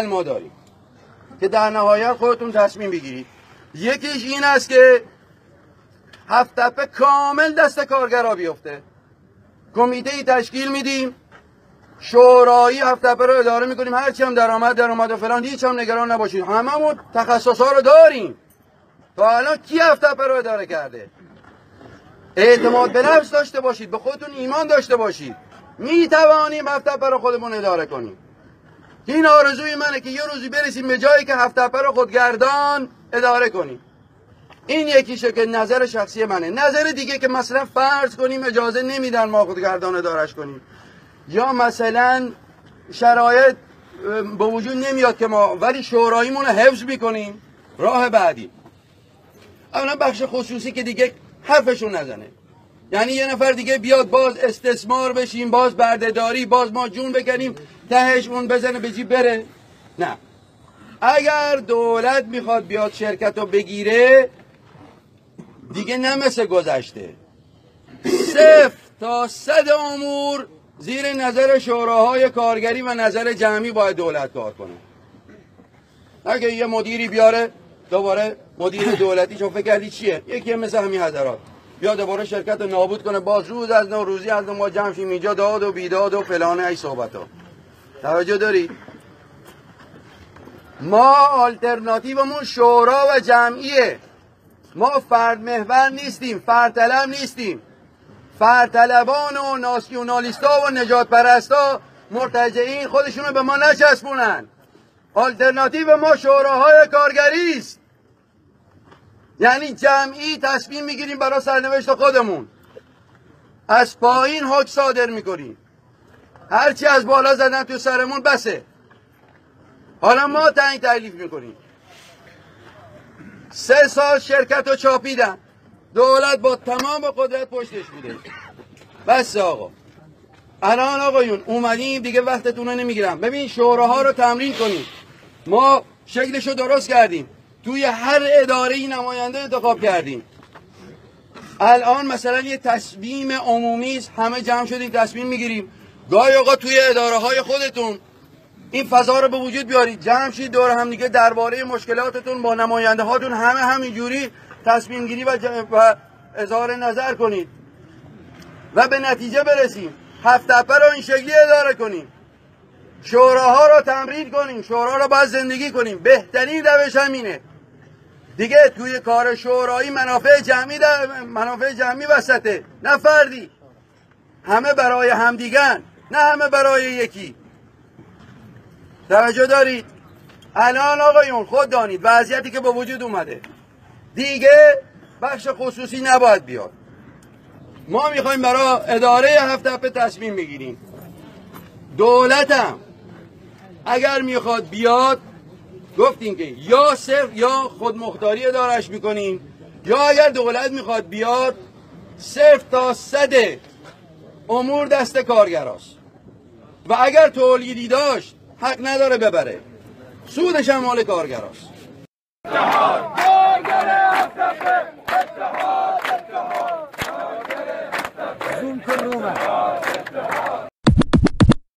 عمل ما داریم. که در نهایت خودتون تصمیم بگیرید. یکیش این است که هفت تپه کامل دست کارگرا بیفته. کمیته ای تشکیل میدیم. شورایی هفت تپه رو اداره می‌کنیم. هرچی هم درآمد درآمد و فلان هیچ هم نگران نباشید. هممون تخصص ها رو داریم. تا الان کی هفت تپه رو اداره کرده؟ اعتماد به نفس داشته باشید به خودتون ایمان داشته باشید. می توانیم هفت رو خودمون اداره کنیم. این آرزوی منه که یه روزی برسیم به جایی که هفت رو خودگردان اداره کنیم. این یکیشه که نظر شخصی منه. نظر دیگه که مثلا فرض کنیم اجازه نمیدن ما خودگردان ادارش کنیم. یا مثلا شرایط به وجود نمیاد که ما ولی شوراییمون رو حفظ می‌کنیم. راه بعدی. اولا بخش خصوصی که دیگه حرفشون نزنه. یعنی یه نفر دیگه بیاد باز استثمار بشیم باز بردهداری باز ما جون بکنیم تهش اون بزنه به جیب بره. نه. اگر دولت می‌خواد بیاد شرکت رو بگیره دیگه نه مثل گذشته. صفر تا صد امور زیر نظر شوراهای کارگری و نظر جمعی باید دولت کار کنه. اگه یه مدیری بیاره دوباره مدیر دولتی شو فکر کردی چیه؟ یکی مثل همین حضرات. یا دوباره شرکت رو نابود کنه. باز روز از نو روزی از نو ما جمع شیم. اینجا داد و بیداد و فلانه ای صحبت ها. توجه داری؟ ما آلترناتیومون شورا و جمعیه. ما فرد محور نیستیم فرد طلب نیستیم. فرد طلبان و ناسیونالیستا و نجات پرستا مرتجعین خودشونو به ما نچسبونن. آلترناتیو ما شوراهای کارگری است یعنی جمعی تصمیم می‌گیریم برای سرنوشت خودمون. از پایین حکم صادر می‌کنیم. هرچی از بالا زدن تو سرمون بسه. حالا ما تعیین تکلیف می‌کنیم. سه سال شرکت رو چاپیدن دولت با تمام قدرت پشتش بوده. بس آقا. الان آقایون اومدیم دیگه وقتتون رو نمی‌گیرم. ببین شوراها رو تمرین کنیم. ما شکلش رو درست کردیم. توی هر اداره ای نماینده انتخاب کردیم. الان مثلا یه تصمیم عمومی است همه جمع شدیم تصمیم می‌گیریم. گاهی اوقات توی اداره های خودتون این فضا رو به وجود بیارید. جمع شید دور هم دیگه درباره مشکلاتتون با نماینده هاتون همه همینجوری تصمیم گیری و, و اظهار نظر کنید. و به نتیجه برسیم. هفت رو این شکلی اداره کنیم. شوراها رو تمرین کنیم. شورا رو باید زندگی کنیم. بهترین روش همینه. دیگه توی کار شورایی منافع جمعی در منافع جمعی وسطه. نه فردی. همه برای همدیگن. نه همه برای یکی. توجه دارید؟ الان آقایون خود دانید. وضعیتی که با وجود اومده. دیگه بخش خصوصی نباید بیاد. ما می‌خوایم برای اداره هفت هفته تصمیم بگیریم. دولتم اگر می‌خواد بیاد گفتیم که یا صرف یا خودمختاری ادارش می‌کنیم یا اگر دولت می‌خواد بیاد صرف تا صد امور دست کارگراست و اگر تولیدی داشت حق نداره ببره سودش هم مال کارگراست